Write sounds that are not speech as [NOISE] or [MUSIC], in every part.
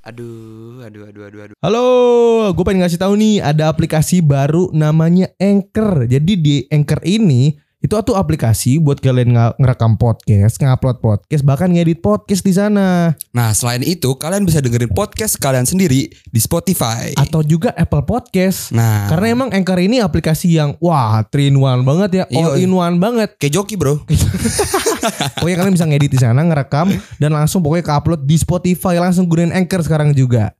Aduh, aduh, aduh, aduh, aduh. Halo, gue pengen ngasih tahu nih ada aplikasi baru namanya Anchor. Jadi di Anchor ini itu tuh aplikasi buat kalian ngerekam podcast, ngupload podcast, bahkan ngedit podcast di sana. Nah, selain itu, kalian bisa dengerin podcast kalian sendiri di Spotify. Atau juga Apple Podcast. Nah, Karena emang Anchor ini aplikasi yang wah, three in one banget ya, all in one banget. kayak joki bro. [LAUGHS] Pokoknya kalian bisa ngedit di sana, ngerekam dan langsung pokoknya ke-upload di Spotify langsung gunain Anchor sekarang juga.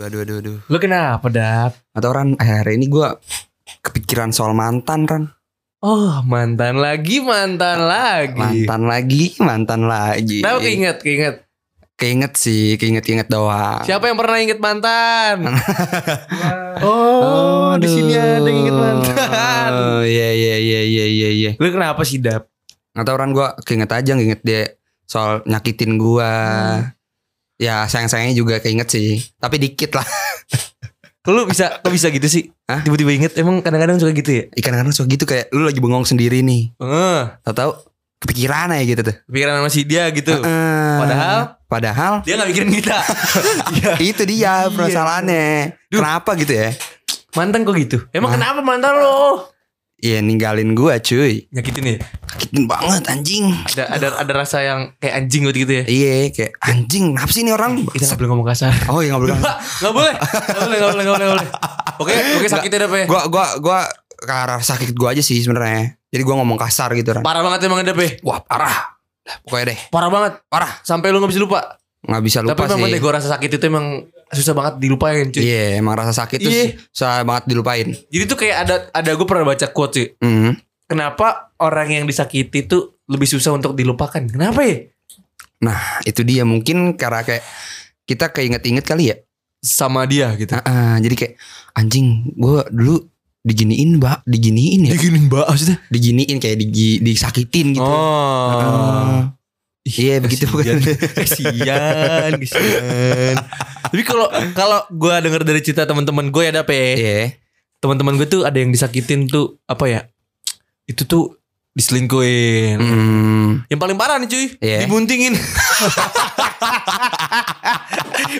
Aduh, aduh, aduh. Lu kenapa, Dap? Atau Ran, eh, hari ini gue kepikiran soal mantan, Ran. Oh, mantan lagi, mantan lagi. Mantan lagi, mantan lagi. Kenapa keinget, keinget? Keinget sih, keinget-keinget doang. Siapa yang pernah inget mantan? [LAUGHS] oh, di sini ada yang inget mantan. Oh, iya, iya, iya, iya, iya, iya. Lu kenapa sih, Dap? Nggak tau Ran, gue keinget aja nginget dia soal nyakitin gue. Ya, sayang-sayangnya juga keinget sih. Tapi dikit lah. [LAUGHS] Lu bisa kok bisa gitu sih? Hah? Tiba-tiba inget emang kadang-kadang suka gitu ya? Ikan kadang suka gitu kayak lu lagi bengong sendiri nih. Eh, Tahu-tahu kepikiran aja gitu tuh. pikiran sama si dia gitu. Heeh. Padahal? padahal Dia gak mikirin kita. [LAUGHS] Iya. itu dia permasalahannya. Kenapa gitu ya? Mantan kok gitu? Emang Wah. kenapa mantan lo? Iya ninggalin gua cuy. Nyakitin ya? Sakitin banget anjing. Ada ada ada rasa yang kayak anjing gitu gitu ya? Iya kayak anjing. Kenapa sih ini orang? Kita gak boleh ngomong kasar. Oh iya gak boleh. [LAUGHS] Gak boleh, gak boleh, gak boleh, gak boleh, gak boleh. Oke, oke sakitnya deh, Pe. gua gua gua ke arah sakit gua aja sih sebenarnya. Jadi gua ngomong kasar gitu kan. Parah banget emang ada, Pe. Wah parah. Pokoknya deh Parah banget. parah. Sampai lu gak bisa lupa. Nggak bisa lupa Tapi emang sih. deh gue rasa sakit itu emang susah banget dilupain cuy. Iya emang rasa sakit tuh Iya. susah banget dilupain. Jadi tuh kayak ada ada gue pernah baca quote sih. Hmm. Kenapa orang yang disakiti tuh lebih susah untuk dilupakan? Kenapa ya? Nah itu dia mungkin karena kayak kita keinget-inget kali ya. Sama dia gitu. Ah, ah, jadi kayak anjing gua dulu diginiin mbak diginiin ya Diginin mbak maksudnya. diginiin kayak digi, disakitin gitu Oh. Ah. Iya begitu kasihan. bukan [LAUGHS] kasian, kasian. Tapi kalau kalau gue denger dari cerita teman-teman gue ya Dape, iya teman-teman gue tuh ada yang disakitin tuh apa ya? Itu tuh diselingkuhin. Hmm, Yang paling parah nih cuy, Iya. dibuntingin. [LAUGHS]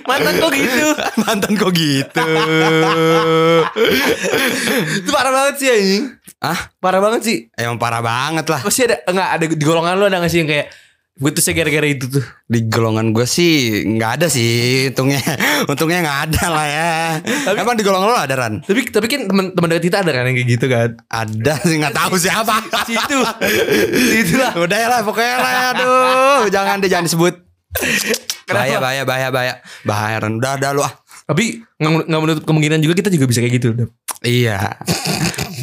Mantan kok gitu. mantan kok gitu Itu parah banget sih anjing. ah Parah banget sih. emang parah banget lah Pasti ada enggak ada di golongan lu ada gak sih yang kayak gue tuh gara-gara itu tuh. di golongan gue sih nggak ada sih untungnya untungnya nggak ada lah ya emang di golongan lo ada ran Tapi tapi kan teman-teman dekat kita ada kan yang kayak gitu kan. ada sih nggak tahu siapa Si itu. Si itu lah. udah ya lah pokoknya lah aduh jangan deh jangan disebut bahaya Kenapa? bahaya bahaya bahaya bahaya Ran. udah udah lu ah Tapi nggak menutup kemungkinan juga kita juga bisa kayak gitu. Iya.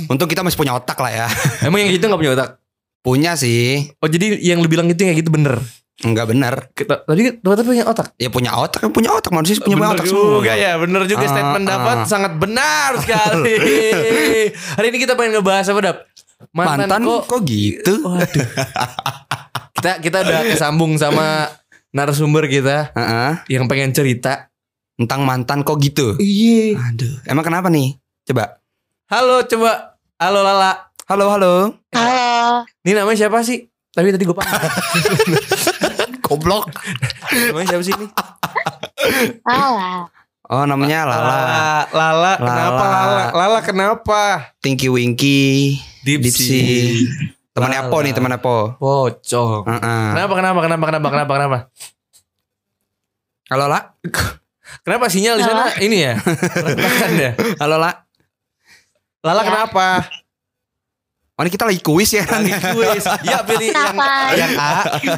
Untung kita masih punya otak lah ya. Emang yang gitu nggak punya otak? Punya sih. Oh jadi yang lu bilang itu yang kayak gitu bener. Enggak bener. Kita, tadi ternyata punya otak. Ya punya otak, punya otak manusia punya bener otak juga semua. ya, bener juga Ah, statement ah. dapat sangat benar sekali. [LAUGHS] Hari ini kita pengen ngebahas apa dap? Mantan, kok, gitu? Waduh. [LAUGHS] kita kita udah kesambung sama narasumber kita Heeh. yang pengen cerita. Tentang mantan kok gitu? Iya. Aduh, emang kenapa nih? Coba. Halo coba. Halo Lala. Halo, halo. Halo Ini namanya siapa sih? Tapi tadi gue paham. [LAUGHS] Goblok. namanya siapa sih ini? Halo Oh, namanya Lala. Lala. Kenapa Lala. Lala? Lala kenapa? Tinky Winky. Dipsy. Temannya Lala. Apo nih, teman Apo. Pocong. Heeh. Kenapa kenapa kenapa kenapa kenapa kenapa? Halo, La. Kenapa sinyal di sana ini ya? [LAUGHS] Ya. Halo, La. Lala Ya. kenapa? Oh, ini kita lagi kuis ya? Lagi kuis. Ya [LAUGHS] pilih yang Kenapa? yang A,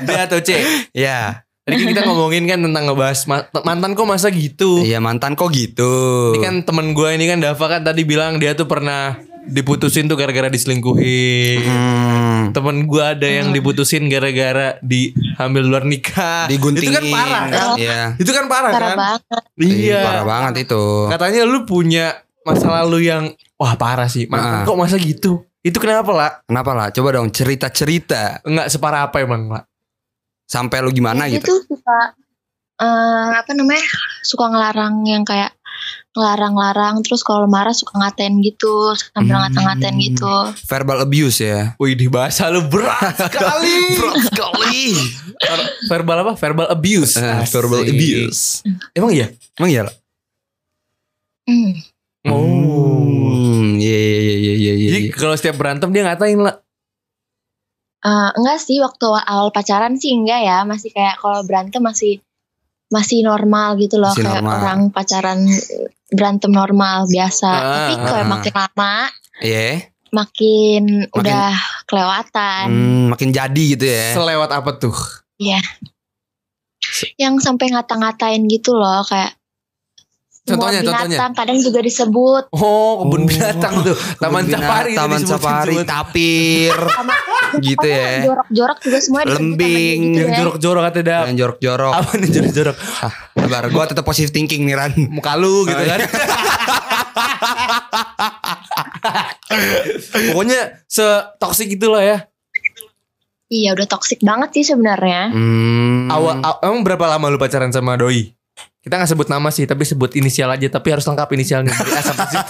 B atau C. Ya. Tadi kita ngomongin kan tentang ngebahas ma- mantan kok masa gitu. Iya, mantan kok gitu. Ini kan temen gue ini kan Dava kan tadi bilang dia tuh pernah diputusin tuh gara-gara diselingkuhin. Hmm. Temen gue ada yang diputusin gara-gara diambil luar nikah. [LAUGHS] Diguntingin. Itu kan parah kan? Iya. Itu kan parah, Parah kan? banget Iya. Parah banget itu. Katanya lu punya masa lalu yang wah parah sih. Mantan Ah. kok masa gitu? Itu kenapa lah? Kenapa lah? Coba dong cerita-cerita. Enggak separah apa emang lah? Sampai lu gimana dia gitu? tuh suka eh, apa namanya suka ngelarang yang kayak ngelarang-larang terus kalau marah suka ngatain gitu sambil Hmm. ngata-ngatain gitu Verbal abuse ya. Wih di bahasa lu berat [LAUGHS] sekali. Berat sekali. Ver- verbal apa? Verbal abuse. Eh, verbal abuse. Emang iya? Emang iya? Hmm. Oh. Hmm, iya iya iya iya iya. iya. Jadi kalau setiap berantem dia ngatain lah. Eh, enggak sih waktu awal pacaran sih enggak ya masih kayak kalau berantem masih masih normal gitu loh Masih kayak normal. orang pacaran berantem normal biasa Ah, tapi ah, kayak ah. makin lama Iya. makin, udah kelewatan Hmm, makin jadi gitu ya. Selewat apa tuh? yang sampai ngata-ngatain gitu loh kayak Contohnya, binatang contohnya. kadang juga disebut Oh, kebun Oh, binatang tuh. Taman Kebun safari. binatang, Taman disebut- safari, disebut. tapir, [LAUGHS] sama gitu ya. jorok-jorok juga semua disebut Lembing, gitu Yang ya. jorok-jorok kata dah. Yang jorok-jorok. Apa nih jorok-jorok? Sabar, gue tetap positive thinking nih Ran. Muka lu gitu kan. [LAUGHS] Pokoknya se-toxic gitu lah ya. iya udah toxic banget sih sebenarnya Hmm. Awal, aw- emang berapa lama lu pacaran sama doi? Kita nggak sebut nama sih, tapi sebut inisial aja. Tapi harus lengkap inisialnya. Dari A sampai Z. [LAUGHS]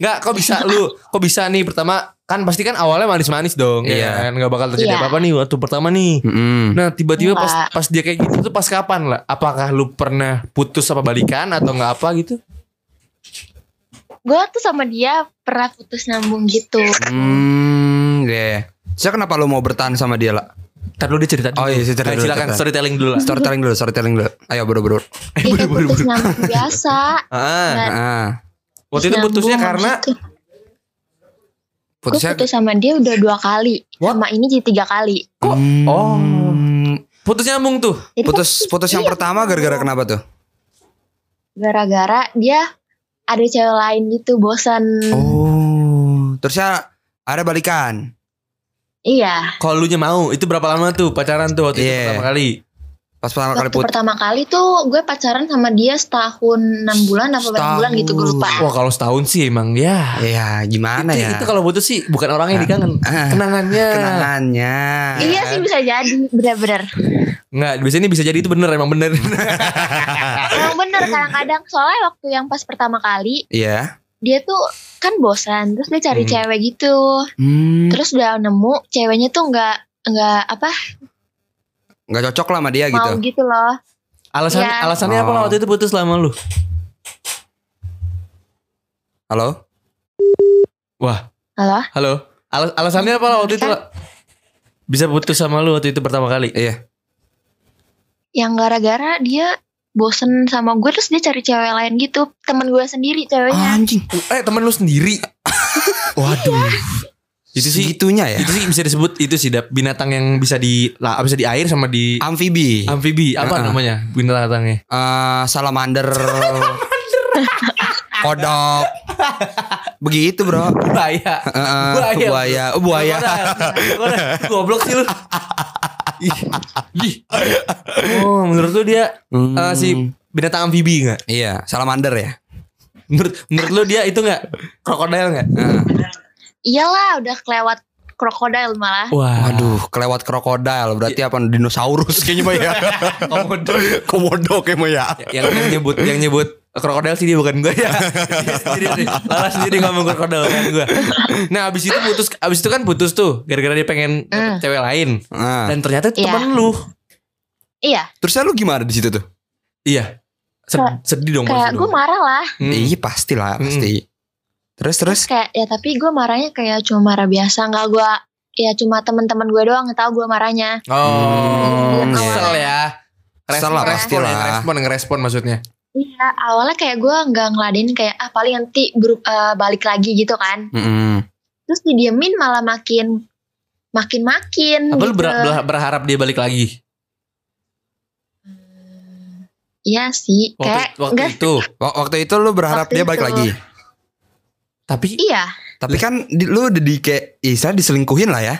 Nggak, kok bisa lu? Kok bisa nih? Pertama, kan pasti kan awalnya manis-manis dong. Iya. Ya kan nggak bakal terjadi Iya. apa-apa nih waktu pertama nih. Mm-mm. Nah tiba-tiba pas pas dia kayak gitu tuh pas kapan lah? Apakah lu pernah putus apa balikan atau nggak apa gitu? gue tuh sama dia pernah putus nyambung gitu Hmm, ya. Saya kenapa lu mau bertahan sama dia lah? Ntar lu dia cerita dulu. Oh iya, cerita Ayo, dulu, silakan cerita. storytelling dulu lah. Storytelling dulu, storytelling dulu. Ayo kayak [LAUGHS] putus nyambung biasa Ah, Dan Ah, waktu itu putusnya karena gue putusnya putus sama dia udah dua kali What? sama ini jadi tiga kali Kok- Hmm, oh. putus nyambung tuh. Jadi Putus putus yang Iya. pertama gara-gara kenapa tuh? gara-gara dia ada cewek lain gitu bosan Oh, terusnya ada balikan. Iya Kalau lu nya mau, itu berapa lama tuh pacaran tuh waktu itu Iya. pertama kali? Pas pertama kali putus. pertama kali tuh gue pacaran sama dia setahun enam bulan apa berapa bulan gitu gue lupa Wah kalau setahun sih emang ya. Ya, gimana itu, ya? itu kalau putus sih bukan orangnya yang dikangen, Ah. kenangannya. Kenangannya. iya sih bisa jadi bener-bener Nggak, biasanya ini bisa jadi itu bener emang bener. emang bener kadang-kadang soalnya waktu yang pas pertama kali Iya. dia tuh kan bosan terus dia cari Hmm. cewek gitu Hmm, terus udah nemu ceweknya tuh nggak nggak apa nggak cocok lah sama dia mau gitu. gitu loh Alasan Iya. alasannya apa Oh. waktu itu putus lama lu? Halo? Wah, halo halo. Alas- alasannya apa waktu itu? Bisa putus sama lu waktu itu pertama kali? Iya. yang gara-gara dia bosen sama gue terus dia cari cewek lain gitu temen gue sendiri ceweknya Anjing. Eh temen lu sendiri? [LAUGHS] Waduh. Itu sih Segitunya ya. itu sih bisa disebut itu sih Dap, binatang yang bisa di lah, bisa di air sama di Amfibi. amfibi apa Ah. namanya binatangnya Eh, salamander. [LAUGHS] Kodok. Begitu, Bro. buaya Heeh, Buaya. buaya. Oh, buaya. [LAUGHS] Goblok sih lu. Oh menurut lu dia Hmm. eh, si binatang amfibi nggak Iya, salamander ya. menurut menurut lu dia itu nggak krokodil nggak Heeh. iyalah udah kelewat krokodil malah wah Waduh, kelewat krokodil. Berarti apa? Dinosaurus kayaknya mah ya. [LAUGHS] komodo Komodo kayaknya ya. yang, yang nyebut yang nyebut krokodil sih dia bukan gue ya. Dia sendiri nih Lala sendiri ngomong krokodil kan gue nah abis itu putus abis itu kan putus tuh gara-gara dia pengen Hmm. cewek lain. Nah, dan ternyata Iya. temen lu. Iya. Terusnya lu gimana di situ tuh? iya. Sed- sedih dong kayak pasti gue marah lah. Hmm. Iya, pastilah, pasti. Terus terus terus? kayak ya tapi gue marahnya kayak cuma marah biasa nggak gue ya cuma teman-teman gue doang yang tahu gue marahnya. Oh Hmm, kesel ya. Kesel lah, respon, pastilah. ya, respon ngerespon maksudnya iya awalnya kayak gue nggak ngeladenin kayak ah paling nanti beru- eh, balik lagi gitu kan Mm-mm. terus didiemin malah makin makin makin apa lu gitu. ber- ber- berharap dia balik lagi Iya sih waktu, kayak waktu enggak itu Wak- Waktu itu lu berharap Waktu dia balik itu. lagi. tapi iya Tapi kan di, lu udah di kayak Isa diselingkuhin lah ya.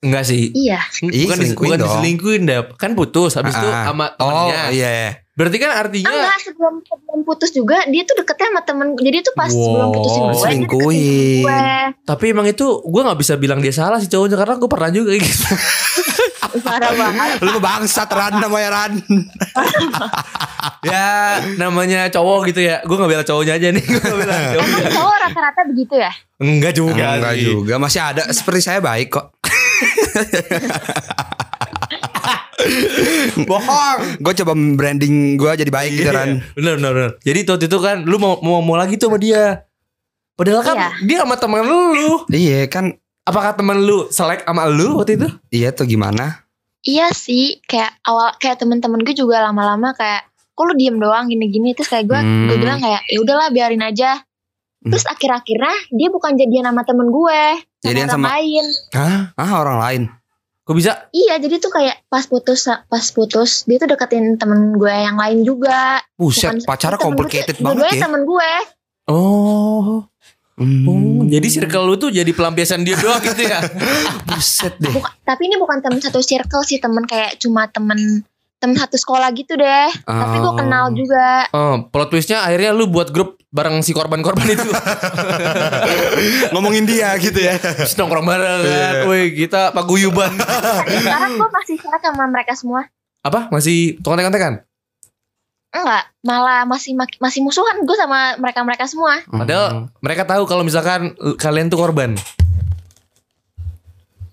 enggak sih iya bukan, dis- selingkuhin bukan dong. diselingkuhin Dap. kan putus habis itu Ah. sama Oh temennya iya. Berarti kan artinya Enggak sebelum sebelum putus juga dia tuh deketnya sama temen jadi tuh pas Wow, sebelum putusin gue dia deketin selingkuhin. gue Tapi emang itu gue nggak bisa bilang dia salah sih cowoknya karena gue pernah juga kayak gitu. [LAUGHS] parah banget Lu bangsat Ran namanya Ran. [LAUGHS] ya namanya cowok gitu ya. Gue nggak bela cowoknya aja nih. [LAUGHS] Gue bela cowoknya. emang cowok rata-rata begitu ya Enggak juga. Enggak sih. juga, masih ada seperti saya baik kok. [LAUGHS] Bohong. Gue coba branding gue jadi baik gitu Ran. Bener, bener, bener. Jadi waktu itu kan lu mau mau, mau lagi tuh sama dia. Padahal kan Iya. dia sama teman lu. Iya kan, Apakah teman lu selek sama lu waktu itu? iya tuh gimana? iya sih kayak awal kayak temen-temen gue juga lama-lama kayak kok lu diem doang gini-gini terus kayak gue Hmm. gue bilang kayak ya udahlah biarin aja terus akhir-akhirnya dia bukan jadian sama temen gue sama Jadian orang sama- lain Hah? Ah orang lain. Kok bisa? iya jadi tuh kayak pas putus pas putus dia tuh deketin temen gue yang lain juga Buset, Bukan- temen gue complicated tuh- banget dua-duanya ya. temen gue Oh. Hmm. Oh, jadi circle lu tuh jadi pelampiasan dia doang gitu ya? [LAUGHS] buset deh. Bukan- tapi ini bukan temen satu circle sih temen kayak cuma temen temen satu sekolah gitu deh tapi gue Oh. kenal juga Oh, plot twistnya akhirnya lu buat grup bareng si korban-korban itu. [LAUGHS] Ngomongin dia gitu ya. Terus nongkrong bareng kan. Woi, kita paguyuban. sekarang gue masih chat sama mereka semua Apa? Masih kontek-kontekan? enggak malah masih masih musuhan gue sama mereka mereka semua Padahal mereka tahu kalau misalkan kalian tuh korban.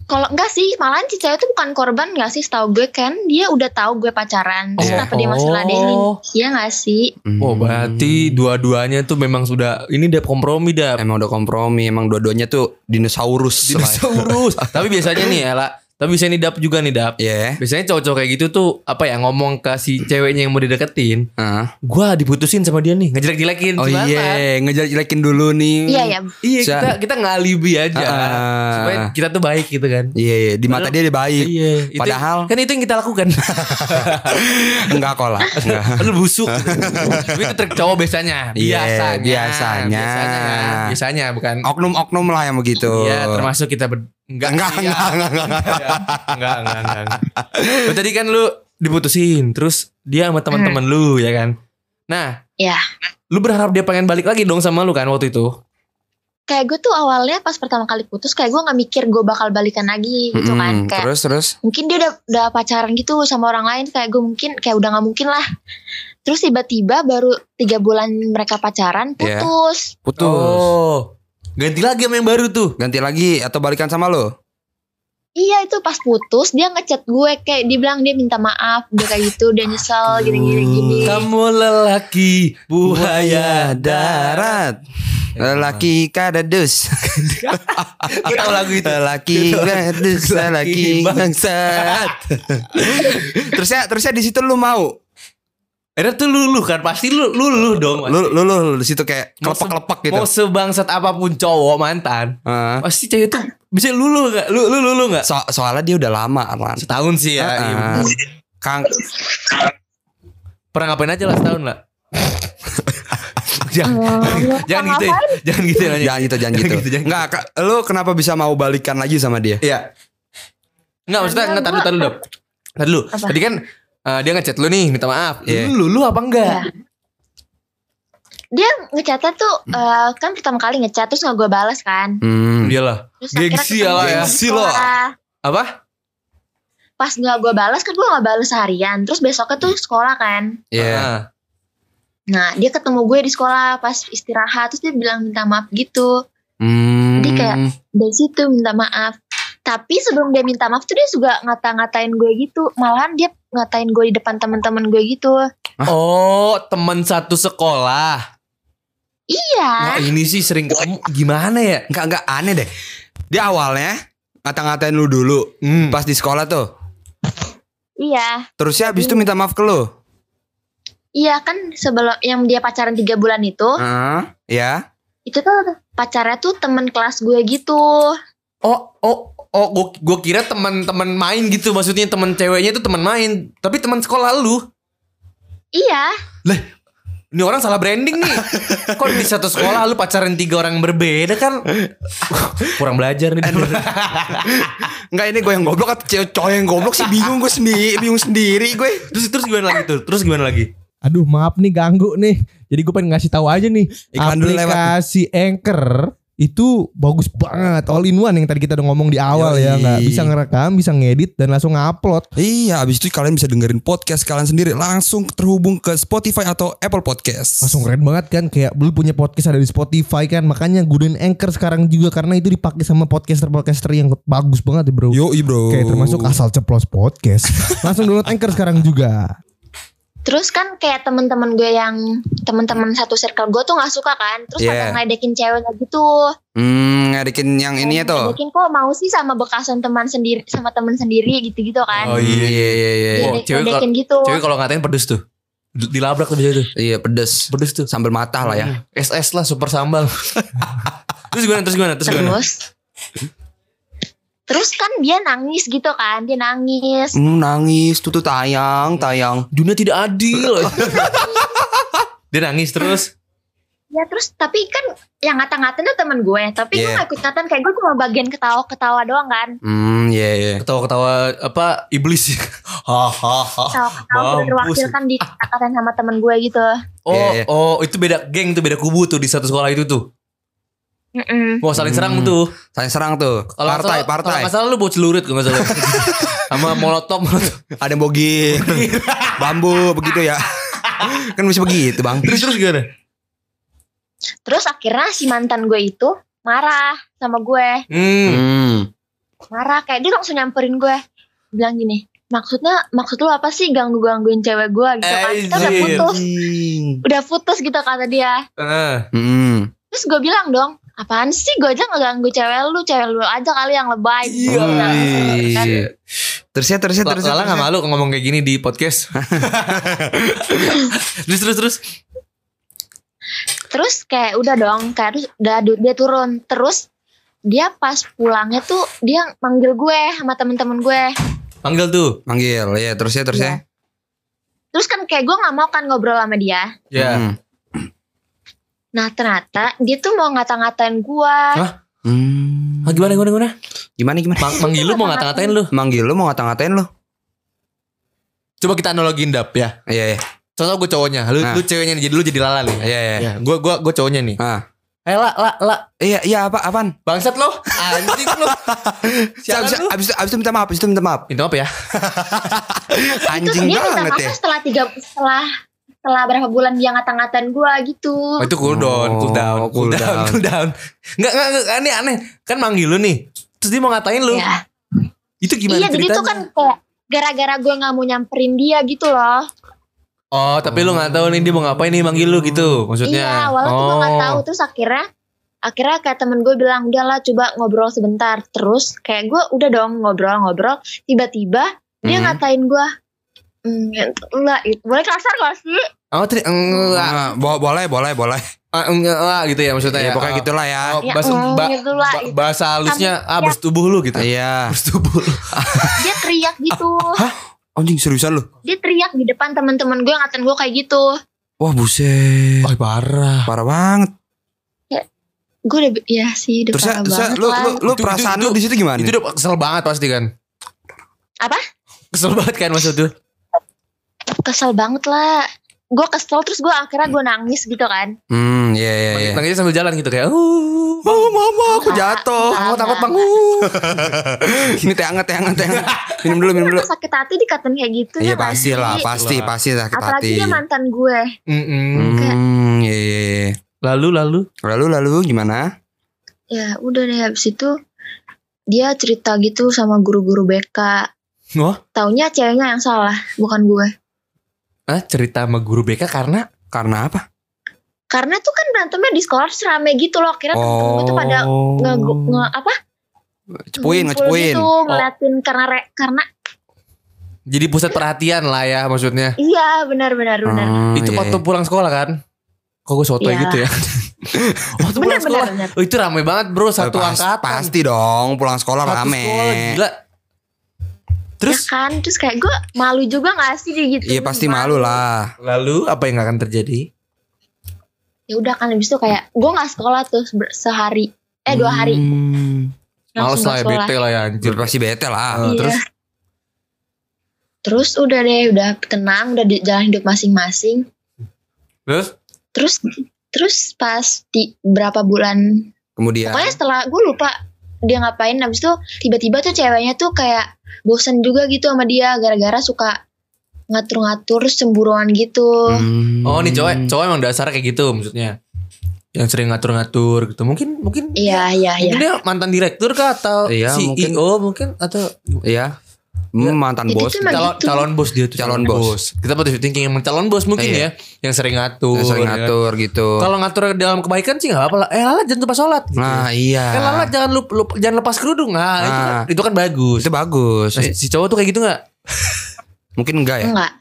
Kalau enggak sih malahan si cewek itu bukan korban enggak sih setahu gue kan dia udah tahu gue pacaran terus Iya. kenapa dia masih Oh. ladenin iya enggak sih Hmm. Oh, berarti dua-duanya tuh memang sudah ini udah kompromi dah. Emang udah kompromi, emang dua-duanya tuh dinosaurus. Dinosaurus. [LAUGHS] Tapi biasanya nih Ella, tapi bisa nih dap juga nih dap. Iya. Biasanya cowok-cowok kayak gitu tuh apa ya ngomong ke si ceweknya yang mau dideketin, Ah. gua diputusin sama dia nih, ngejelek-jelekin Oh iya, ngejelek-jelekin dulu nih. iya ya Iya, Sa- kita kita ngalibi aja. Ah. Supaya kita tuh baik gitu kan. Iya, iya, di mata dia dia baik. Iya, itu- Padahal- kan itu yang kita lakukan. [LAUGHS] Enggak kok lah. Enggak. [LAUGHS] Lu busuk. Tapi itu trik cowok biasanya. Iya, Biasanya. biasanya. Biasanya, kan? biasanya bukan. Oknum-oknum lah yang begitu. Iya, termasuk kita ber... enggak, Enggak, sih, enggak, enggak, enggak, enggak. Enggak, enggak, enggak, enggak. Lu tadi kan lu diputusin, terus dia sama teman-teman lu ya kan. Nah, Iya. Lu berharap dia pengen balik lagi dong sama lu kan waktu itu? kayak gue tuh awalnya pas pertama kali putus kayak gue nggak mikir gue bakal balikan lagi gitu kan Mm-mm, kayak Terus terus. mungkin dia udah udah pacaran gitu sama orang lain kayak gue mungkin kayak udah nggak mungkin lah terus tiba-tiba baru tiga bulan mereka pacaran Iya. putus Putus. Oh. Ganti lagi sama yang baru tuh. Ganti lagi atau balikan sama lo? Iya itu pas putus dia ngechat gue kayak dia bilang dia minta maaf dia kayak gitu dia nyesel gini-gini gini Kamu lelaki buaya darat. Lelaki kadadus. Gue tahu lagu itu. Lelaki kadadus, lelaki bangsat. terusnya terusnya di situ lu mau. Akhirnya tuh luluh kan pasti lu luluh dong. Lu lu lu, lu di situ kayak kelepak-kelepak gitu. Mau sebangsat apa pun cowok mantan, Ah. pasti cewek tuh bisa luluh gak? Lu lu luluh gak? So, soalnya dia udah lama Arlan. Setahun sih ya. Ah. Kang Pernah ngapain aja lah setahun lah. [LAUGHS] jangan, jangan gitu. Jangan gitu ya. nanya. jangan gitu jangan Jangan gitu. gitu, jangan Enggak, lu kenapa bisa mau balikan lagi sama dia? Iya. Enggak maksudnya enggak tadi tadi dulu. Tadi dulu. Apa? Tadi kan eh, dia ngechat lu nih minta maaf. Iya. Lu lu apa enggak? Iya. Dia ngechatnya tuh eh, kan pertama kali ngechat terus nggak gue balas kan Hmm. Iyalah. terus Gengsi ya lah ya. Gengsi lo. Apa? pas nggak gue balas kan gue nggak balas seharian terus besoknya tuh sekolah kan Iya. Ah. nah dia ketemu gue di sekolah pas istirahat terus dia bilang minta maaf gitu Hmm. Jadi kayak- dari situ minta maaf tapi sebelum dia minta maaf tuh dia juga ngata-ngatain gue gitu malahan dia ngatain gue di depan teman-teman gue gitu Oh, teman satu sekolah. Iya Nah, ini sih sering ketemu gimana ya? Enggak enggak aneh deh. Dia awalnya ngata-ngatain lu dulu Hmm. pas di sekolah tuh. iya Terusnya abis itu minta maaf ke lu. iya kan sebelum yang dia pacaran tiga bulan itu Ah, ya. itu tuh pacarnya tuh temen kelas gue gitu Oh, oh, oh, gua, gua kira teman-teman main gitu maksudnya teman ceweknya itu teman main, tapi teman sekolah lu. iya Ini orang salah branding nih. Kok di satu sekolah lu pacaran tiga orang yang berbeda kan? Kurang belajar nih. Enggak ini gue yang goblok atau cewek cowok yang goblok sih bingung gue sendiri, bingung sendiri gue. terus terus gimana lagi tuh? Terus gimana lagi? Aduh maaf nih ganggu nih. Jadi gue pengen ngasih tahu aja nih. Iklan aplikasi Anchor itu bagus banget. All in one yang tadi kita udah ngomong di awal ya. Yoi. nggak bisa ngerekam bisa ngedit dan langsung ngupload. Iya, abis itu kalian bisa dengerin podcast kalian sendiri. Langsung terhubung ke Spotify atau Apple Podcast. langsung keren banget kan kayak lu punya podcast ada di Spotify kan. Makanya gunain Anchor sekarang juga karena itu dipakai sama podcaster-podcaster yang bagus banget ya bro. Yo, bro. Kayak termasuk asal ceplos podcast. [LAUGHS] Langsung download Anchor sekarang juga Terus kan kayak teman-teman gue yang teman-teman satu circle gue tuh nggak suka kan. Terus Yeah. pada ngedekin ceweknya gitu. Hmm, ngadekin yang ini ya tuh. Ngedekin kok mau sih sama bekasan teman sendiri sama teman sendiri gitu-gitu kan. Oh, iya. iya, iya, iya. Oh, cewek ngedekin gitu. Cewek kalau ngatain pedes tuh. Dilabrak tuh biasanya tuh. Iya, pedes. Pedes tuh. Sambal matah lah ya. SS lah super sambal. [LAUGHS] terus gimana? Terus gimana? Terus gimana? Terus kan dia nangis gitu kan, dia nangis. Hmm, nangis, tuh tuh tayang, tayang. Dunia tidak adil. [LAUGHS] Dia nangis terus. Ya terus tapi kan yang ngata-ngatain tuh teman gue, tapi gue Yeah. gak ikut ngatain kayak gue cuma bagian ketawa-ketawa doang kan. Hmm, iya, iya. Ketawa-ketawa apa iblis. [LAUGHS] Hahaha. Ketawa-ketawa terwakilkan di [LAUGHS] kata-katain sama teman gue gitu. Oh, Iya, iya. oh itu beda geng tuh, beda kubu tuh di satu sekolah itu tuh. Mm-mm. Wah saling serang Hmm. tuh. Saya serang tuh. Kalau nggak partai, salah- Kalau partai. nggak salah lu bawa celurit kalau nggak salah. Sama molotov, molotov. Ada yang bogi, [LAUGHS] bambu begitu ya. [LAUGHS] kan bisa begitu, Bang. Terus terus gimana? Terus akhirnya si mantan gue itu marah sama gue. Hmm. Hmm. Marah kayak dia langsung nyamperin gue. Bilang gini, maksudnya maksud lu apa sih ganggu-gangguin cewek gue gitu kan. Kita udah putus. Udah putus gitu kata dia. Ah. Hmm. Terus gue bilang dong, apaan sih gue aja ngeganggu cewek lu, cewek lu aja kali yang lebay. Iya. Bilang gitu kan. Terusnya, terusnya, Lala terusnya. nggak malu ngomong kayak gini di podcast. [LAUGHS] terus terus terus. Terus kayak udah dong, kayak terus udah dia turun. Terus dia pas pulangnya tuh dia manggil gue sama temen-temen gue. Panggil tuh. Manggil, ya terusnya, terusnya. Terus kan kayak gue nggak mau kan ngobrol sama dia. Ya. Hmm. Nah ternyata dia tuh mau ngata-ngatain gue. Hmm. Ah, gimana gimana gimana? Gimana, gimana? Mang manggil lu mau ngata-ngatain lu. Manggil lu mau ngata-ngatain lu? Coba kita analogin dap ya. Iya, iya. Contoh gue cowoknya, lu Nah. lu ceweknya nih, jadi lu jadi lala nih. Iya, iya. Ya, gue gua gua cowoknya nih. Ah. Eh la la la Iya, iya apa apaan? bangsat lo. Anjing lo. [LAUGHS] Sialan abis, lu. abis, itu- abis itu minta maaf, abis itu minta maaf. Minta apa ya? Anjing dia minta banget maaf ya. setelah tiga setelah setelah berapa bulan dia ngata-ngatain gue gitu. Oh, itu cool down, Oh, cool down, cool cool down, down. cool down. Enggak enggak enggak, aneh aneh. Kan manggil lu nih. Terus dia mau ngatain lu. Ya. Itu gimana Iya jadi ceritanya? tuh kan kayak gara-gara gue nggak mau nyamperin dia gitu loh. Oh, tapi lu nggak tahu nih dia mau ngapain nih manggil lu gitu maksudnya. Iya, awalnya tuh gue nggak Oh. tahu terus akhirnya akhirnya kayak temen gue bilang udahlah coba ngobrol sebentar terus kayak gue udah dong ngobrol-ngobrol tiba-tiba dia Mhm. ngatain gue Itu boleh kasar gak sih? Oh, tadi enggak. Ah, bo- boleh, boleh, boleh. Ah, enggak lah gitu ya maksudnya Ya, ya. pokoknya Oh, gitulah ya. Oh, Ya, bahasa, mm, ba- gitu lah. ba- bahasa halusnya ah Ya. bersetubuh lu gitu. Iya. Bersetubuh lu. [LAUGHS] Dia teriak gitu. Anjing seriusan lu? Dia teriak di depan teman-teman gue ngatain gue kayak gitu. Wah, buset. Oh, parah. Parah banget. Gue udah ya sih udah Terusnya, parah terusnya banget lu, lah. lu, lu Itu- perasaan itu- lu di situ gimana? Itu udah kesel banget pasti kan. Apa? Kesel banget kan maksud tuh. Kesel banget lah. Gue kesel terus gue akhirnya gue nangis gitu kan. Hmm, iya, iya, iya. Nangisnya sambil jalan gitu kayak. Uh, Oh, mama, aku jatuh. Enggak, takut bang. Ini teh hangat, teh hangat, teh hangat. Minum dulu, minum dulu. Gue sakit hati dikatain kayak gitu Iya ya pasti lah, pasti, Lah. pasti sakit Apalagi hati. dia mantan gue. Hmm, iya, iya, iya. Lalu lalu. Lalu, lalu gimana? Ya udah deh habis itu dia cerita gitu sama guru-guru BK. Wah, Taunya ceweknya yang salah, bukan gue. Ah, cerita sama guru BK karena Karena apa? Karena tuh kan berantemnya di sekolah terus rame gitu loh. Kira temen-temen gue tuh pada nge, nge apa? Cepuin, ngecepuin. Gitu, ngeliatin karena re- karena jadi pusat perhatian lah ya maksudnya. iya benar benar benar. Hmm, itu iya, waktu iya. pulang sekolah kan? Kok gue sotoy Iya. gitu ya? [LAUGHS] waktu Benar pulang benar sekolah. benar. Oh, itu rame banget bro satu Pas- angkatan. Pasti dong, pulang sekolah Satu rame. sekolah, gila. Terus ya kan terus kayak gue malu juga gak sih gitu. Iya pasti malu lah. lalu apa yang akan terjadi? Ya udah kan habis itu kayak gue nggak sekolah tuh se- sehari eh dua hari Hmm, Males lah ya sekolah. bete lah ya anjir. pasti bete lah. Ah, Iya. Terus Terus udah deh, udah tenang, udah di jalan hidup masing-masing. Terus? Terus terus pas di berapa bulan Kemudian Pokoknya setelah gue lupa dia ngapain Habis itu tiba-tiba tuh ceweknya tuh kayak bosen juga gitu sama dia Gara-gara suka ngatur-ngatur terus cemburuan gitu Hmm. Oh nih cowok cowok emang dasarnya kayak gitu maksudnya. Yang sering ngatur-ngatur gitu. Mungkin mungkin Iya iya iya mungkin dia mantan direktur kah atau Iya, CEO mungkin, atau Iya. Hmm, mantan Jadi bos. calon gitu. calon bos dia tuh Calon bos. Kita positive thinking emang calon bos mungkin Iya. ya yang sering ngatur. Yang sering ya kan. ngatur gitu. Kalau ngatur dalam kebaikan sih nggak apa-apa lah. Eh Lala jangan lupa sholat. Gitu. Nah, iya. Eh Lala jangan lupa, lupa- jangan lepas kerudung. Nah, itu, kan, Ah. itu kan bagus. Itu bagus. Nah, si cowok tuh kayak gitu nggak? [LAUGHS] Mungkin enggak ya? Enggak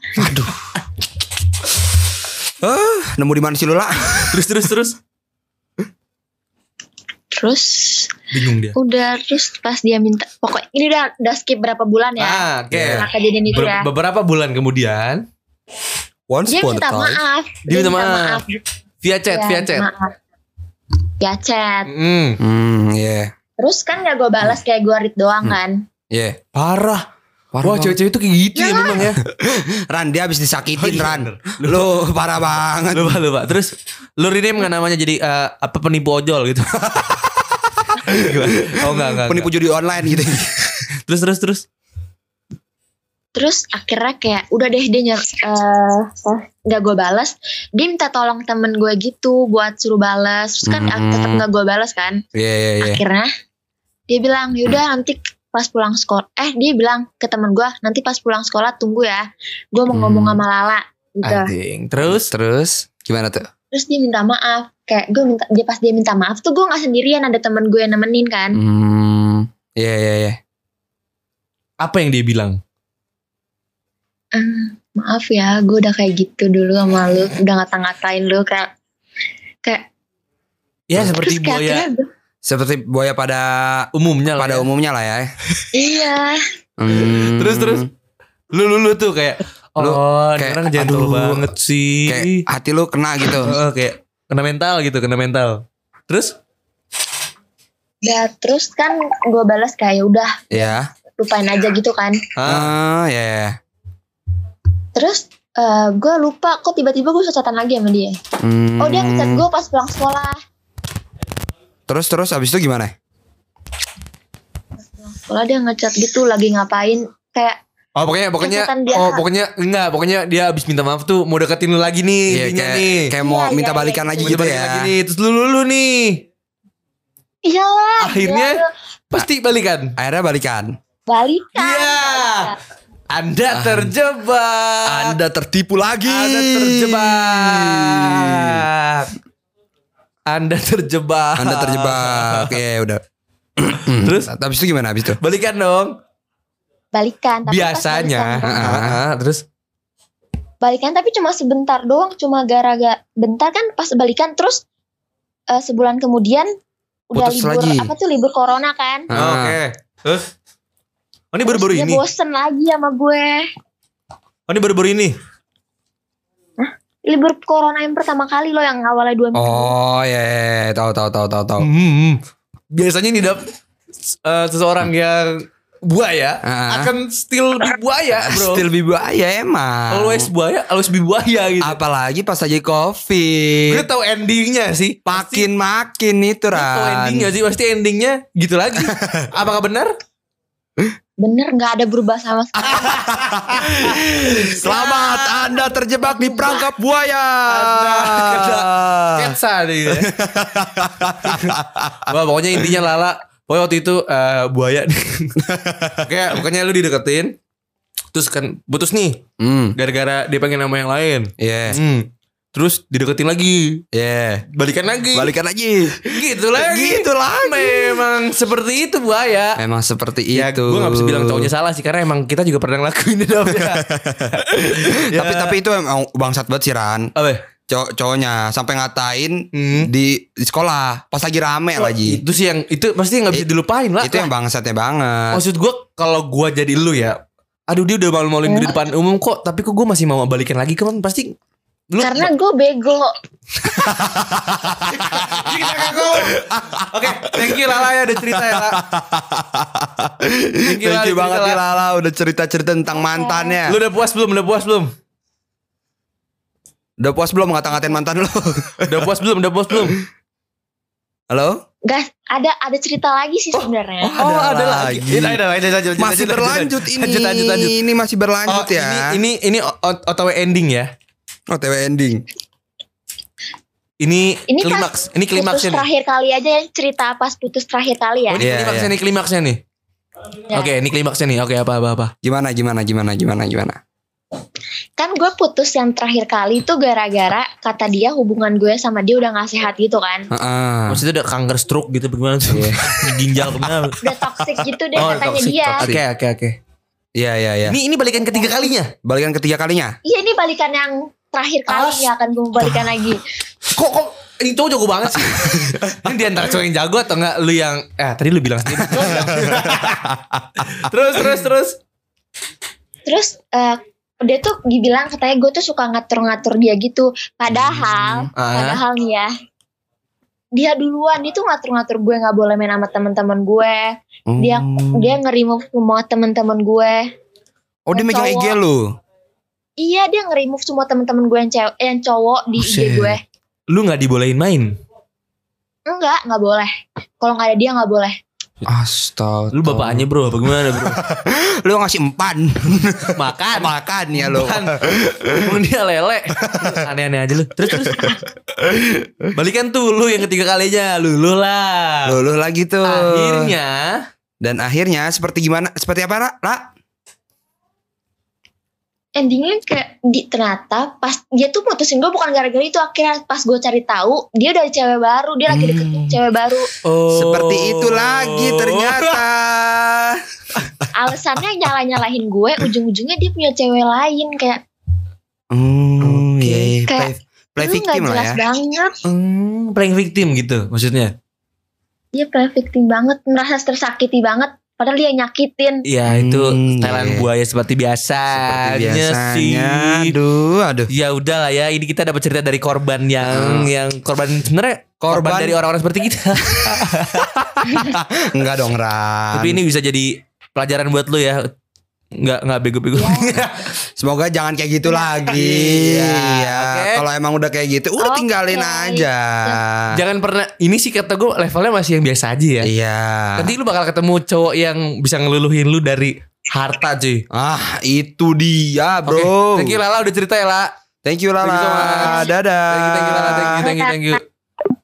Eh, [LAUGHS] nemu di mana sih lu lah? terus terus terus. Terus Bingung dia. udah terus pas dia minta Pokoknya ini udah, udah skip berapa bulan ya Ah, kejadian itu Ber- ya beberapa bulan kemudian Once Dia upon a minta time. maaf Dia minta maaf. via chat, Ya, via chat. maaf. Via chat Hmm, Hmm, iya. Terus kan gak gue balas kayak gue read doang kan Iya. parah. Parah Wah, cewek-cewek itu kayak gitu ya, memang ya. [LAUGHS] Ran dia habis disakitin Oh, iya, Ran. Lu parah banget. lupa lupa. Terus lu rename nggak namanya jadi eh, apa penipu ojol gitu. [LAUGHS] Gimana? [LAUGHS] oh enggak enggak. Penipu judi online gitu. [LAUGHS] Terus terus terus. Terus akhirnya kayak udah deh dia nyar eh nggak gue balas. Dia minta tolong temen gue gitu buat suruh balas. Terus kan Hmm. tetap nggak gue balas kan. Iya iya iya. Akhirnya dia bilang yaudah nanti pas pulang sekolah. Eh dia bilang ke temen gue nanti pas pulang sekolah tunggu ya. Gue mau Hmm. ngomong sama Lala. Gitu. Anjing. Terus Terus gimana tuh? Terus dia minta maaf. Kayak gue minta dia pas dia minta maaf tuh gue nggak sendirian ada temen gue yang nemenin kan. Hmm. Iya iya iya. apa yang dia bilang? "Eh, maaf ya gue udah kayak gitu dulu sama lu. Udah ngata-ngatain lu kayak kayak Ya terus seperti kayak buaya gue- Seperti buaya pada umumnya lah. pada ya. umumnya lah ya. Iya. Hmm. Terus terus lu lu lu tuh kayak Lu ini kayak, orang aduh, banget sih. kayak hati lu kena gitu. [LAUGHS] Oh, kayak kena mental gitu, kena mental. Terus Ya terus kan gue balas kayak "Ya udah Ya. lupain aja gitu kan. ah, ya ya. Terus gue lupa kok tiba-tiba gue chatan lagi sama dia. Hmm. Oh dia ngechat gue pas pulang sekolah. Terus terus abis itu gimana? Sekolah dia ngechat gitu lagi ngapain kayak Oh pokoknya pokoknya oh pokoknya enggak pokoknya dia abis minta maaf tuh mau deketin lu lagi nih Iya kayak, nih. kayak mau Iya, minta iya, balikan iya, lagi gitu ya. lagi nih terus lu lu, lu nih iyalah. Akhirnya? gila, pasti balikan. Akhirnya balikan. balikan. Iya. Anda terjebak. Anda tertipu lagi. Anda terjebak. Anda terjebak. Anda terjebak. Iya udah. Terus Habis itu gimana habis itu? balikan dong. Balikan. Tapi pas Biasanya. balikan, ah, terus balikan tapi cuma sebentar doang. Cuma gara-gara bentar kan pas balikan terus eh, sebulan kemudian udah Putus libur lagi. apa tuh libur corona kan. Ah. Oh, Oke. Terus Oh ini baru-baru dia ini. bosen lagi sama gue. Oh ini baru-baru ini. Libur corona yang pertama kali loh yang awalnya dua minggu. Oh ya, ya, ya. tahu tahu tahu tahu tahu. Hmm, hmm. Biasanya nih dap eh, seseorang yang buaya Ah. akan still be [LAUGHS] buaya, bro. Still lebih bahaya emang. always buaya, always be buaya gitu. Apalagi pas lagi Gue covid. tahu endingnya sih. Makin makin itu Gue tahu Ran. endingnya sih pasti endingnya gitu lagi. [LAUGHS] Apakah benar? Bener nggak ada berubah sama sekali. [LAUGHS] Selamat Anda terjebak di perangkap buaya. Anda kena Ketsa nih. ya. Wah pokoknya intinya Lala. Pokoknya waktu itu eh, buaya. Oke, [LAUGHS] pokoknya lu dideketin. Terus kan putus nih. Hmm, Gara-gara dia pengen nama yang lain. ya, Hmm. Terus dideketin lagi. ya. Balikan lagi. Balikan lagi. Gitu lagi. Gitu lagi. Memang seperti itu buaya. Emang seperti Ya itu. gue gak bisa bilang cowoknya salah sih Karena emang kita juga pernah ngelakuin itu [LAUGHS] [LAUGHS] ya. Tapi tapi itu emang bangsat banget sih Ran. Apa? Cow- cowoknya sampai ngatain Hmm. di, di sekolah pas lagi rame lagi. Itu sih yang Itu pasti gak bisa It- dilupain lah Itu yang bangsatnya banget. Maksud gue Kalau gue jadi lu ya Aduh dia udah malu-maluin gue di depan umum kok Tapi kok gue masih mau balikan lagi kan Pasti Lu Karena gue bego. Oke, thank you Lala ya udah cerita ya, La. Thank you, Thank you banget cerita, nih La. Lala udah cerita-cerita tentang mantannya. Lu udah puas belum? Udah puas belum? Udah puas belum ngata-ngatain mantan lu? [LAUGHS] Udah puas belum? Udah puas belum? Halo? Gas, ada ada cerita lagi sih sebenarnya. Oh, ada lagi. lagi. Ini ada. Lanjut, lanjut, Masih lanjut, lanjut, berlanjut ini. Lanjut, lanjut, lanjut. Ini masih berlanjut Oh, ya. Ini ini ini OTW ending ya. OTW ending. Ini, Ini klimaks. ini putus klimaksnya nih. terakhir kali aja ya cerita pas putus terakhir kali ya. Oh, ini Iya, klimaksnya iya. nih, klimaksnya nih. Ya. Oke, ini klimaksnya nih. Oke, apa apa apa. Gimana gimana gimana gimana gimana? Kan gue putus yang terakhir kali itu gara-gara kata dia hubungan gue sama dia udah gak sehat gitu kan. Heeh. Maksudnya ada kanker stroke gitu bagaimana tuh? [LAUGHS] Ginjal ke mana? Udah toxic gitu deh Oh, katanya toxic, dia. Oke, oke, oke. Iya iya iya. Ini ini balikan ketiga kalinya. Balikan ketiga kalinya. Iya ini balikan yang terakhir kali As- ya akan gue balikan lagi. Kok kok ini cowok jago banget sih. [LAUGHS] ini di antara cowok yang jago atau enggak lu yang eh tadi lu bilang sendiri. [LAUGHS] terus terus terus. Terus eh, dia tuh dibilang katanya gue tuh suka ngatur-ngatur dia gitu. Padahal, Ah. padahal nih ya. Dia duluan dia tuh ngatur-ngatur gue nggak boleh main sama teman-teman gue. Dia Hmm. dia nge-remove semua teman-teman gue. Oh dia megang IG lu. Iya dia nge-remove semua teman-teman gue yang cewek yang cowok di Buset. IG gue. Lu nggak dibolehin main. Enggak, nggak boleh. Kalau nggak ada dia nggak boleh. Astaga. Lu bapaknya bro, apa gimana bro? [LAUGHS] Lu ngasih empan. [LAUGHS] Makan. Makan ya lu. Emang dia lele. Aneh-aneh aja lu. Terus terus. Balikan tuh lu yang ketiga kalinya. Lu lu lah. Luluh lagi tuh. Akhirnya Dan akhirnya seperti gimana? Seperti apa, Ra? Ra? Endingnya kayak di ternyata pas dia tuh putusin gue bukan gara-gara itu akhirnya pas gue cari tahu dia udah ada cewek baru dia lagi deket Hmm. cewek baru oh. Seperti itu lagi ternyata. [LAUGHS] alasannya nyala nyalahin gue ujung-ujungnya dia punya cewek lain kayak Hmm, Oke. iya, iya. Kayak, play, play victim lah jelas ya. banget Hmm, playing victim gitu maksudnya. dia play victim banget merasa tersakiti banget padahal dia nyakitin Ya itu Hmm, Thailand iya. buaya seperti biasa. Seperti biasanya. Aduh, aduh. Ya udah lah ya, ini kita dapat cerita dari korban yang yang korban sebenarnya korban, Korban- dari orang-orang seperti kita. [LAUGHS] Enggak dong, Ran. Tapi ini bisa jadi pelajaran buat lu ya. Nggak nggak bego-bego. [LAUGHS] Semoga jangan kayak gitu lagi. Iya, Iya. oke. Kalau emang udah kayak gitu, udah Oke. tinggalin aja. Jangan pernah ini sih kata gue levelnya masih yang biasa aja ya. Iya. Nanti lu bakal ketemu cowok yang bisa ngeluluhin lu dari harta cuy. Ah, itu dia, Bro. Thank you Lala udah cerita ya La. Thank you, Lala. Thank you so much. Dadah. Thank you, thank you Lala, thank you, thank you, thank you.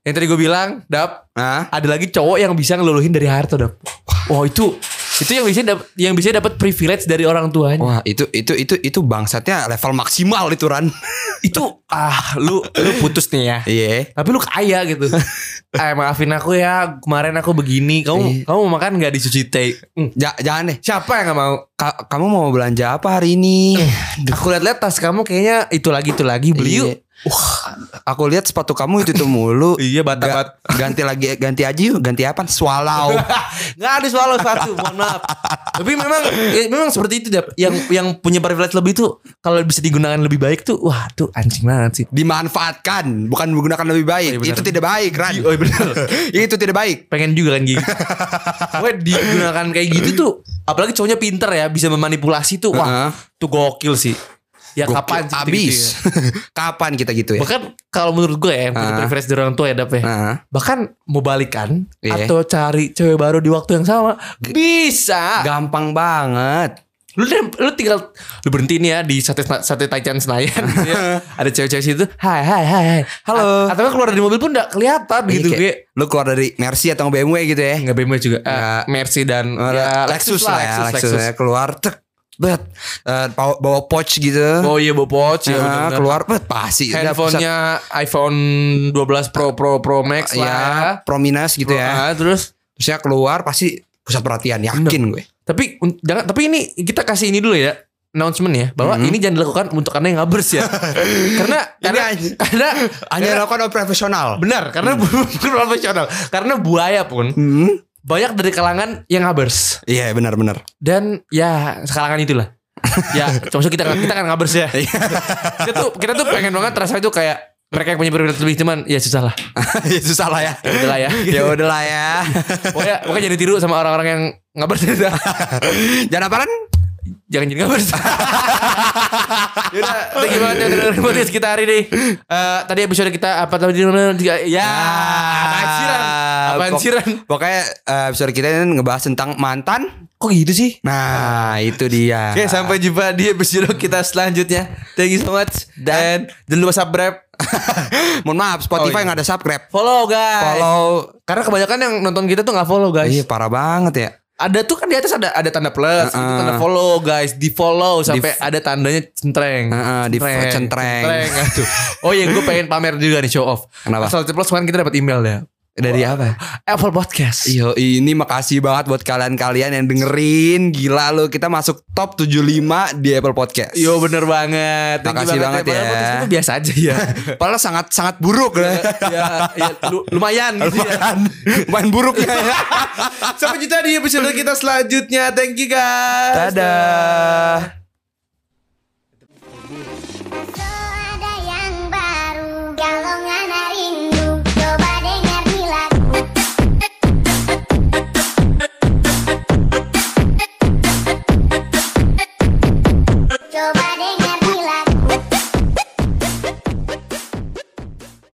Yang tadi gue bilang, Dap, Hah? ada lagi cowok yang bisa ngeluluhin dari harta, Dap. Wah, itu itu yang bisa dap- yang bisa dapat privilege dari orang tuanya. Wah, itu itu itu itu bangsatnya level maksimal itu, Ran. [LAUGHS] Itu ah, lu lu putus nih ya. Iya. Tapi lu kaya gitu. [LAUGHS] eh maafin aku ya, kemarin aku begini. Kamu Iya. kamu mau makan nggak di sushi tei? Hmm, Ja- jangan deh. Siapa yang nggak mau? Ka- kamu mau belanja apa hari ini? Aku lihat-lihat tas kamu kayaknya itu lagi itu lagi beli yuk. Iya. Aku lihat sepatu kamu itu tuh mulu. [LAUGHS] Iya bata Ga- bat. ganti lagi ganti aja yuk. Ganti apa? Swallow. [LAUGHS] Nggak ada swallow sepatu, mohon maaf. Tapi memang ya, memang seperti itu Dap. Yang yang punya privilege lebih tuh kalau bisa digunakan lebih baik tuh, wah tuh anjing banget sih. Dimanfaatkan, bukan menggunakan lebih baik. Oh, iya itu tidak baik, Ran. Oh iya benar. [LAUGHS] itu tidak baik. pengen juga kan gitu. Pokoknya digunakan kayak gitu tuh apalagi cowoknya pinter ya bisa memanipulasi tuh wah Heeh. tuh gokil sih. Ya Gokil. kapan sih gitu Abis. ya? [LAUGHS] kapan kita gitu ya? Bahkan kalau menurut gue ya punya Ah. privilege dari orang tua ya Dap ya. Heeh. Bahkan mau balikan Iya. atau cari cewek baru di waktu yang sama bisa. gampang banget. Lu lu tinggal lu berhenti nih ya di sate sate Taichan Senayan [LAUGHS] gitu ya. Ada cewek-cewek situ. Hai hai hai hai. Halo. A- atau keluar dari mobil pun udah kelihatan Iya, gitu kayak Lu keluar dari Mercy atau BMW gitu ya? Enggak BMW juga. Eh, Ya. Mercy dan Eh, ya, Lexus, lah ya, Lexus, ya. keluar tek bet Eh, bawa, bawa pouch gitu. Oh iya bawa pouch ya bener-bener. keluar bet pasti Handphonenya iPhone 12 Pro Pro Pro Max ya, lah. prominus gitu Ah, ya. terus Terus ya keluar pasti pusat perhatian yakin gue. tapi jangan tapi ini kita kasih ini dulu ya announcement ya bahwa Mhm. ini jangan dilakukan untuk anda yang ngabers ya. [LAUGHS] karena karena [LAUGHS] karena Hanya dilakukan oleh profesional. benar karena bukan [LAUGHS] profesional. Karena buaya pun Hmm. Banyak dari kalangan yang ngabers Iya benar-benar. dan ya sekalangan itulah. ya, cuma kita kan kita kan ngabers ya. Iya. kita tuh kita tuh pengen banget rasanya tuh kayak mereka yang punya privilege lebih cuman ya susah lah. [LAUGHS] ya susah lah ya. Udah lah ya. ya udahlah ya. Pokoknya, pokoknya jadi tiru sama orang-orang yang ngabers. [LAUGHS] Jangan apaan? Jangan jadi ngabers. [LAUGHS] Yaudah, thank you banget ya udah dengerin podcast kita hari ini. Eh, tadi episode kita apa tadi tiga ya apaan siran? Apaan Pok- siran? Pokoknya eh, episode kita ini ngebahas tentang mantan. Kok gitu sih? Nah, itu dia. Oke, sampai jumpa di episode kita selanjutnya. Thank you so much. Dan jangan lupa subscribe. [LAUGHS] Mohon maaf, Spotify Oh, iya. nggak ada subscribe. Follow guys. Follow. Karena kebanyakan yang nonton kita tuh nggak follow guys. Iya, parah banget ya. Ada tuh kan di atas ada ada tanda plus, itu Uh-uh. tanda follow guys, di follow sampai ada tandanya centreng. Heeh, di centreng. [LAUGHS] Aduh. Oh iya, gue pengen pamer juga nih show off. Kenapa? Asal ceplos kemarin kita dapat email ya. Dari apa? Apple Podcast. Yo, ini makasih banget buat kalian-kalian yang dengerin. Gila lo, kita masuk top 75 di Apple Podcast. Yo, bener banget. Makasih banget, ya. banget ya. Podcast itu biasa aja ya. [LAUGHS] Padahal sangat sangat buruk ya. lah. [LAUGHS] ya, ya, lumayan gitu ya. lumayan. ya. [LAUGHS] Lumayan buruk ya. Sampai jumpa di episode kita selanjutnya. Thank you guys. Dadah. Dadah. ada yang baru galongan hari ini. Nobody